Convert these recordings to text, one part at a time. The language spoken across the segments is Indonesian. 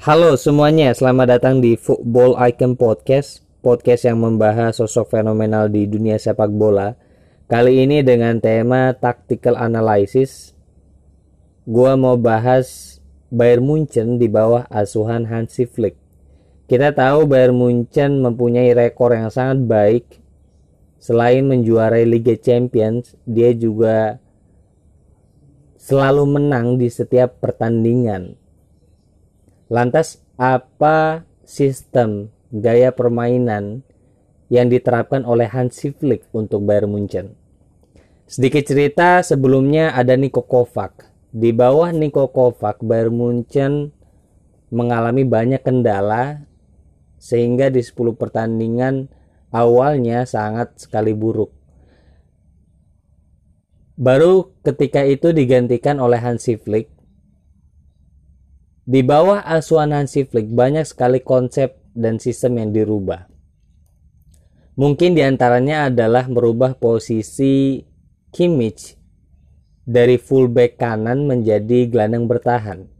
Halo semuanya, selamat datang di Football Icon Podcast, podcast yang membahas sosok fenomenal di dunia sepak bola. Kali ini dengan tema tactical analysis. Gua mau bahas Bayern Munchen di bawah asuhan Hansi Flick. Kita tahu Bayern Munchen mempunyai rekor yang sangat baik. Selain menjuarai Liga Champions, dia juga selalu menang di setiap pertandingan Lantas apa sistem gaya permainan yang diterapkan oleh Hansi Flick untuk Bayern Munchen? Sedikit cerita sebelumnya ada Niko Kovac. Di bawah Niko Kovac, Bayern Munchen mengalami banyak kendala sehingga di 10 pertandingan awalnya sangat sekali buruk. Baru ketika itu digantikan oleh Hansi Flick, di bawah asuhan Hansi Flick banyak sekali konsep dan sistem yang dirubah. Mungkin di antaranya adalah merubah posisi Kimmich dari fullback kanan menjadi gelandang bertahan.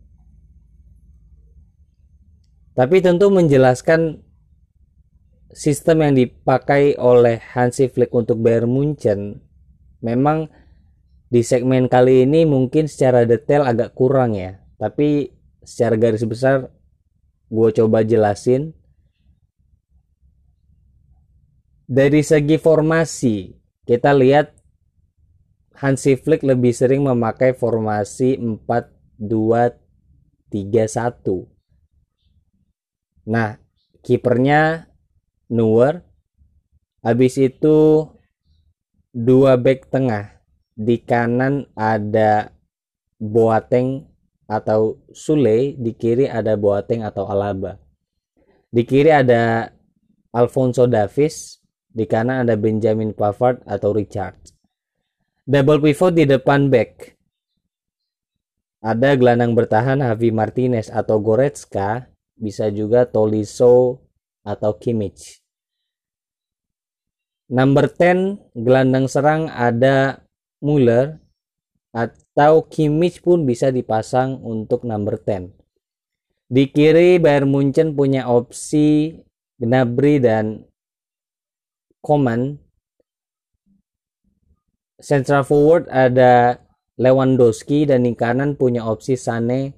Tapi tentu menjelaskan sistem yang dipakai oleh Hansi Flick untuk Bayern Munchen memang di segmen kali ini mungkin secara detail agak kurang ya. Tapi secara garis besar gue coba jelasin. Dari segi formasi kita lihat Hansi Flick lebih sering memakai formasi 4 2 3 1 nah kipernya Neuer habis itu dua back tengah. Di kanan ada Boateng atau Sule, di kiri ada Boateng atau Alaba. Di kiri ada Alfonso Davis, di kanan ada Benjamin Pavard atau Richard. Double pivot di depan back. Ada gelandang bertahan Javi Martinez atau Goretzka, bisa juga Tolisso atau Kimmich. Number 10 gelandang serang ada Muller atau Kimmich pun bisa dipasang untuk number 10. Di kiri Bayern Munchen punya opsi Gnabry dan Coman. Central forward ada Lewandowski dan di kanan punya opsi Sane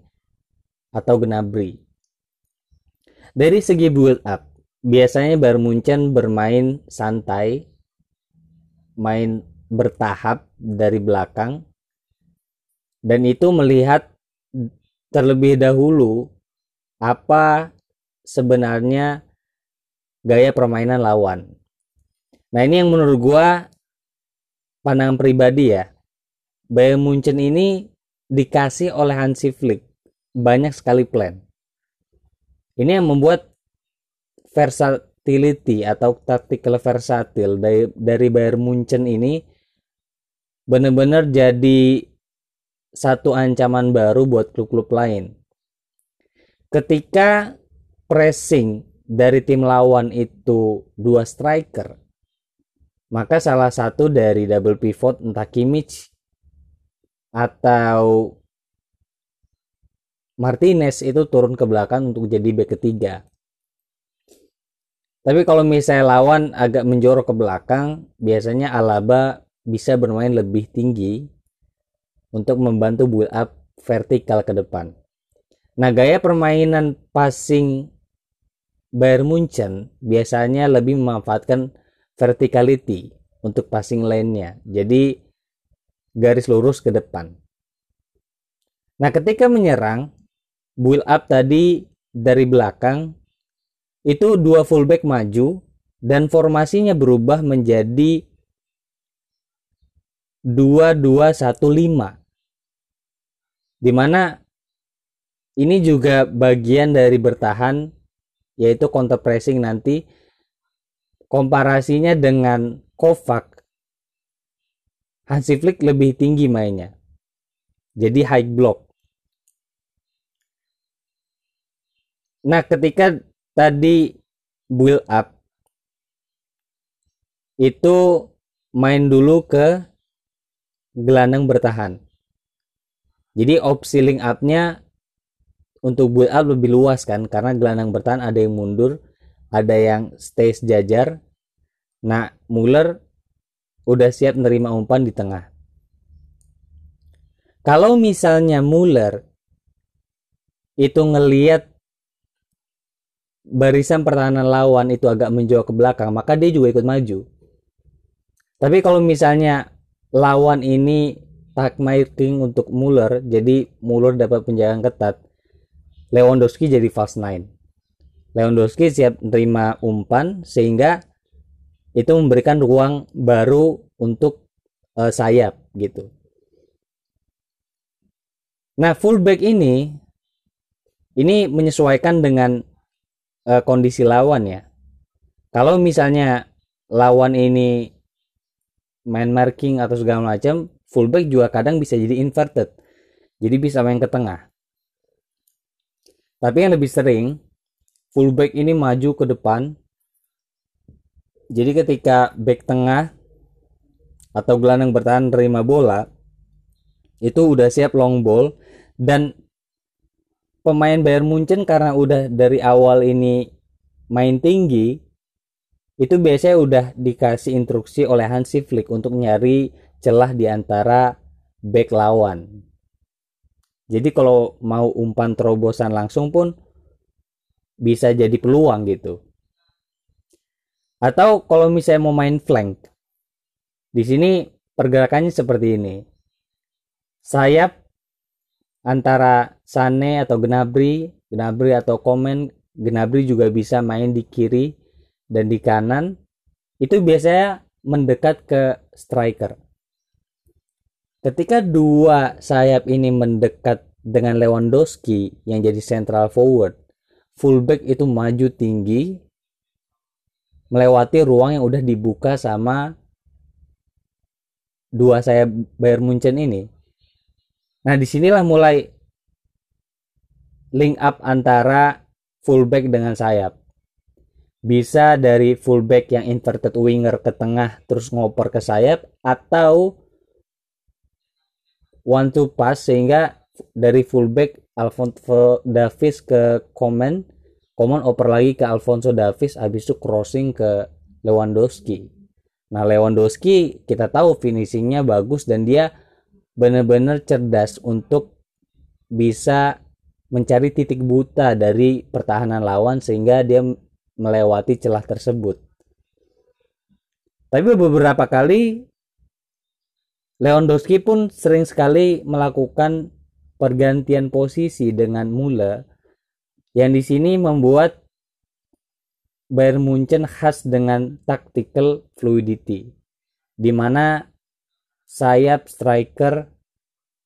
atau Gnabry. Dari segi build up, biasanya Bayern Munchen bermain santai, main bertahap dari belakang dan itu melihat terlebih dahulu apa sebenarnya gaya permainan lawan. Nah ini yang menurut gua pandangan pribadi ya. Bayern Munchen ini dikasih oleh Hansi Flick banyak sekali plan. Ini yang membuat versatility atau tactical versatil dari dari Bayern Munchen ini benar-benar jadi satu ancaman baru buat klub-klub lain. Ketika pressing dari tim lawan itu dua striker, maka salah satu dari double pivot entah Kimmich atau Martinez itu turun ke belakang untuk jadi back ketiga. Tapi kalau misalnya lawan agak menjorok ke belakang, biasanya Alaba bisa bermain lebih tinggi untuk membantu build up vertikal ke depan. Nah, gaya permainan passing Bayern Munchen biasanya lebih memanfaatkan verticality untuk passing lane-nya. Jadi garis lurus ke depan. Nah, ketika menyerang, build up tadi dari belakang itu dua fullback maju dan formasinya berubah menjadi 2215 di mana ini juga bagian dari bertahan yaitu counter pressing nanti. Komparasinya dengan Kovac Hansi Flick lebih tinggi mainnya. Jadi high block. Nah ketika tadi build up itu main dulu ke gelandang bertahan jadi opsi link up-nya untuk build up lebih luas kan karena gelandang bertahan ada yang mundur ada yang stay sejajar nah Muller udah siap menerima umpan di tengah. Kalau misalnya Muller itu ngeliat barisan pertahanan lawan itu agak menjauh ke belakang maka dia juga ikut maju. Tapi kalau misalnya lawan ini tak untuk Muller jadi Muller dapat penjagaan ketat. Lewandowski jadi false nine. Lewandowski siap menerima umpan sehingga itu memberikan ruang baru untuk uh, sayap gitu. Nah fullback ini ini menyesuaikan dengan uh, kondisi lawan ya. Kalau misalnya lawan ini main marking atau segala macam, fullback juga kadang bisa jadi inverted. Jadi bisa main ke tengah. Tapi yang lebih sering fullback ini maju ke depan. Jadi ketika back tengah atau gelandang bertahan terima bola itu udah siap long ball dan pemain Bayern Munchen karena udah dari awal ini main tinggi itu biasanya udah dikasih instruksi oleh Hansi Flick untuk nyari celah di antara back lawan. Jadi kalau mau umpan terobosan langsung pun bisa jadi peluang gitu. Atau kalau misalnya mau main flank. Di sini pergerakannya seperti ini. Sayap antara Sane atau Gnabry, Gnabry atau Komen, Gnabry juga bisa main di kiri dan di kanan. Itu biasanya mendekat ke striker. Ketika dua sayap ini mendekat dengan Lewandowski yang jadi central forward, fullback itu maju tinggi melewati ruang yang udah dibuka sama dua sayap Bayern Munchen ini Nah, di sinilah mulai link up antara fullback dengan sayap. Bisa dari fullback yang inverted winger ke tengah terus ngoper ke sayap atau one to pass sehingga dari fullback Alfonso Davis ke Coman, Coman oper lagi ke Alfonso Davis habis itu crossing ke Lewandowski. Nah, Lewandowski kita tahu finishingnya bagus dan dia benar-benar cerdas untuk bisa mencari titik buta dari pertahanan lawan sehingga dia melewati celah tersebut. Tapi beberapa kali Lewandowski pun sering sekali melakukan pergantian posisi dengan Mula yang di sini membuat Bayern Munchen khas dengan tactical fluidity di mana sayap striker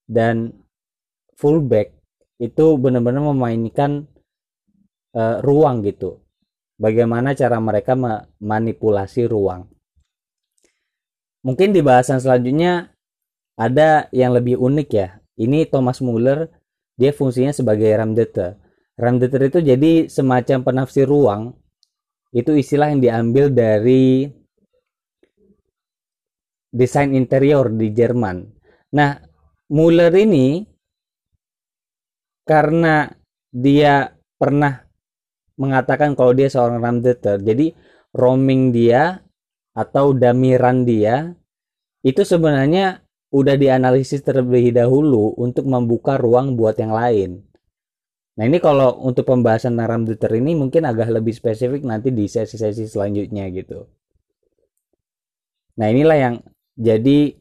dan fullback itu benar-benar memainkan uh, ruang gitu. Bagaimana cara mereka memanipulasi ruang. Mungkin di bahasan selanjutnya ada yang lebih unik ya. Ini Thomas Muller, dia fungsinya sebagai ramdeter. Ramdeter itu jadi semacam penafsir ruang. Itu istilah yang diambil dari desain interior di Jerman. Nah, Muller ini karena dia pernah mengatakan kalau dia seorang ramdeter, jadi roaming dia atau damiran dia itu sebenarnya udah dianalisis terlebih dahulu untuk membuka ruang buat yang lain. Nah ini kalau untuk pembahasan ramdeter ini mungkin agak lebih spesifik nanti di sesi-sesi selanjutnya gitu. Nah inilah yang jadi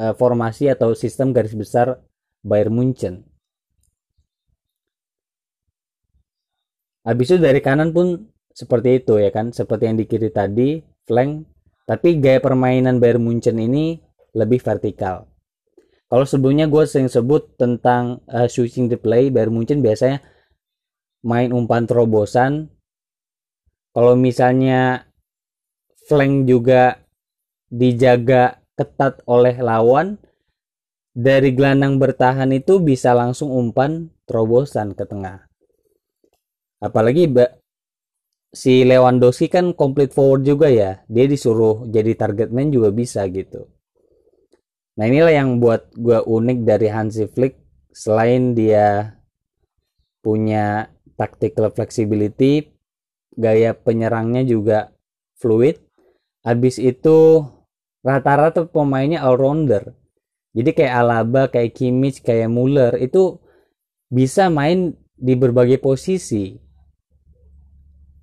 uh, formasi atau sistem garis besar Bayern Munchen. Habis itu dari kanan pun seperti itu ya kan, seperti yang di kiri tadi, flank. Tapi gaya permainan Bayern Munchen ini lebih vertikal. Kalau sebelumnya gue sering sebut tentang uh, switching the play, Bayern Munchen biasanya main umpan terobosan. Kalau misalnya flank juga dijaga ketat oleh lawan dari gelandang bertahan itu bisa langsung umpan terobosan ke tengah apalagi si Lewandowski kan complete forward juga ya dia disuruh jadi target man juga bisa gitu nah inilah yang buat gue unik dari Hansi Flick selain dia punya tactical flexibility, gaya penyerangnya juga fluid. Habis itu rata-rata pemainnya all rounder. Jadi kayak Alaba, kayak Kimmich, kayak Muller itu bisa main di berbagai posisi.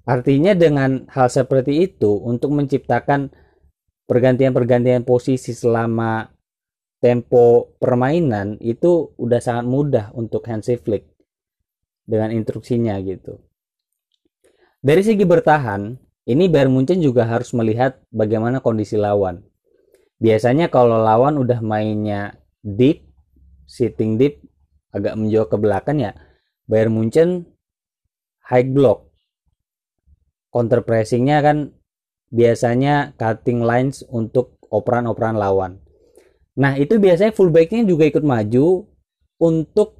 Artinya dengan hal seperti itu untuk menciptakan pergantian-pergantian posisi selama tempo permainan itu udah sangat mudah untuk Hansi Flick dengan instruksinya gitu. Dari segi bertahan, ini Bayern Munchen juga harus melihat bagaimana kondisi lawan. Biasanya kalau lawan udah mainnya deep, sitting deep, agak menjauh ke belakang ya, Bayern Munchen high block. Counter pressingnya kan biasanya cutting lines untuk operan-operan lawan. Nah itu biasanya fullbacknya juga ikut maju untuk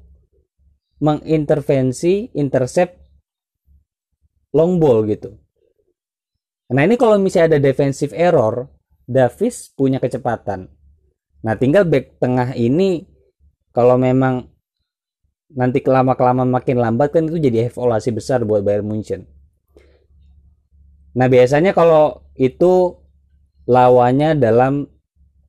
mengintervensi intercept long ball gitu. Nah ini kalau misalnya ada defensive error, Davis punya kecepatan. Nah tinggal back tengah ini kalau memang nanti kelama kelamaan makin lambat kan itu jadi evaluasi besar buat Bayern Munchen. Nah biasanya kalau itu lawannya dalam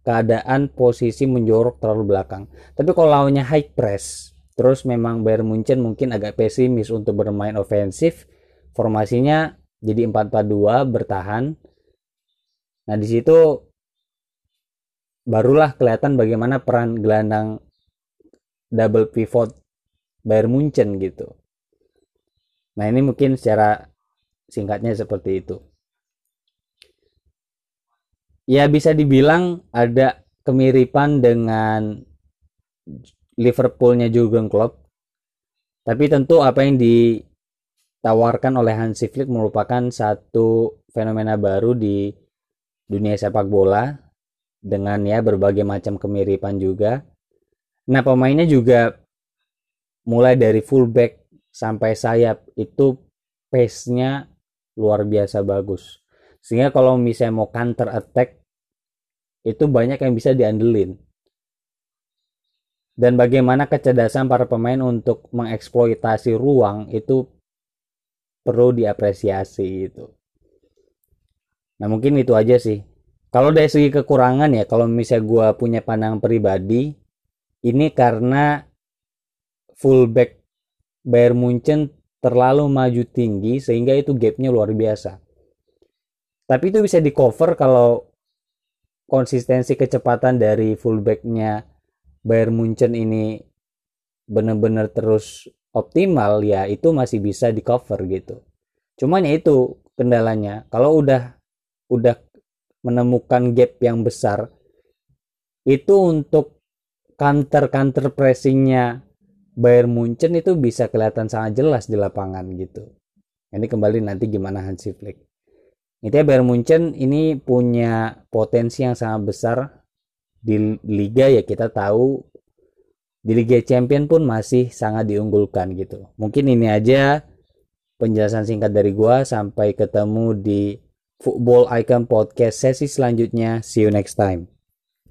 keadaan posisi menjorok terlalu belakang. Tapi kalau lawannya high press, Terus memang Bayern Munchen mungkin agak pesimis untuk bermain ofensif. Formasinya jadi 4-4-2 bertahan. Nah, di situ barulah kelihatan bagaimana peran gelandang double pivot Bayern Munchen gitu. Nah, ini mungkin secara singkatnya seperti itu. Ya bisa dibilang ada kemiripan dengan Liverpoolnya Jurgen Klopp. Tapi tentu apa yang ditawarkan oleh Hansi Flick merupakan satu fenomena baru di dunia sepak bola dengan ya berbagai macam kemiripan juga. Nah, pemainnya juga mulai dari fullback sampai sayap itu pace-nya luar biasa bagus. Sehingga kalau misalnya mau counter attack itu banyak yang bisa diandelin dan bagaimana kecerdasan para pemain untuk mengeksploitasi ruang itu perlu diapresiasi itu. Nah mungkin itu aja sih. Kalau dari segi kekurangan ya, kalau misalnya gue punya pandangan pribadi, ini karena fullback Bayern Munchen terlalu maju tinggi sehingga itu gapnya luar biasa. Tapi itu bisa di cover kalau konsistensi kecepatan dari fullbacknya Bayern Munchen ini benar-benar terus optimal ya itu masih bisa di cover gitu. Cuman ya itu kendalanya. Kalau udah udah menemukan gap yang besar itu untuk counter counter pressingnya Bayern Munchen itu bisa kelihatan sangat jelas di lapangan gitu. Ini kembali nanti gimana Hansi Flick. Intinya Bayern Munchen ini punya potensi yang sangat besar di liga ya kita tahu di Liga Champion pun masih sangat diunggulkan gitu. Mungkin ini aja penjelasan singkat dari gua sampai ketemu di Football Icon Podcast sesi selanjutnya. See you next time.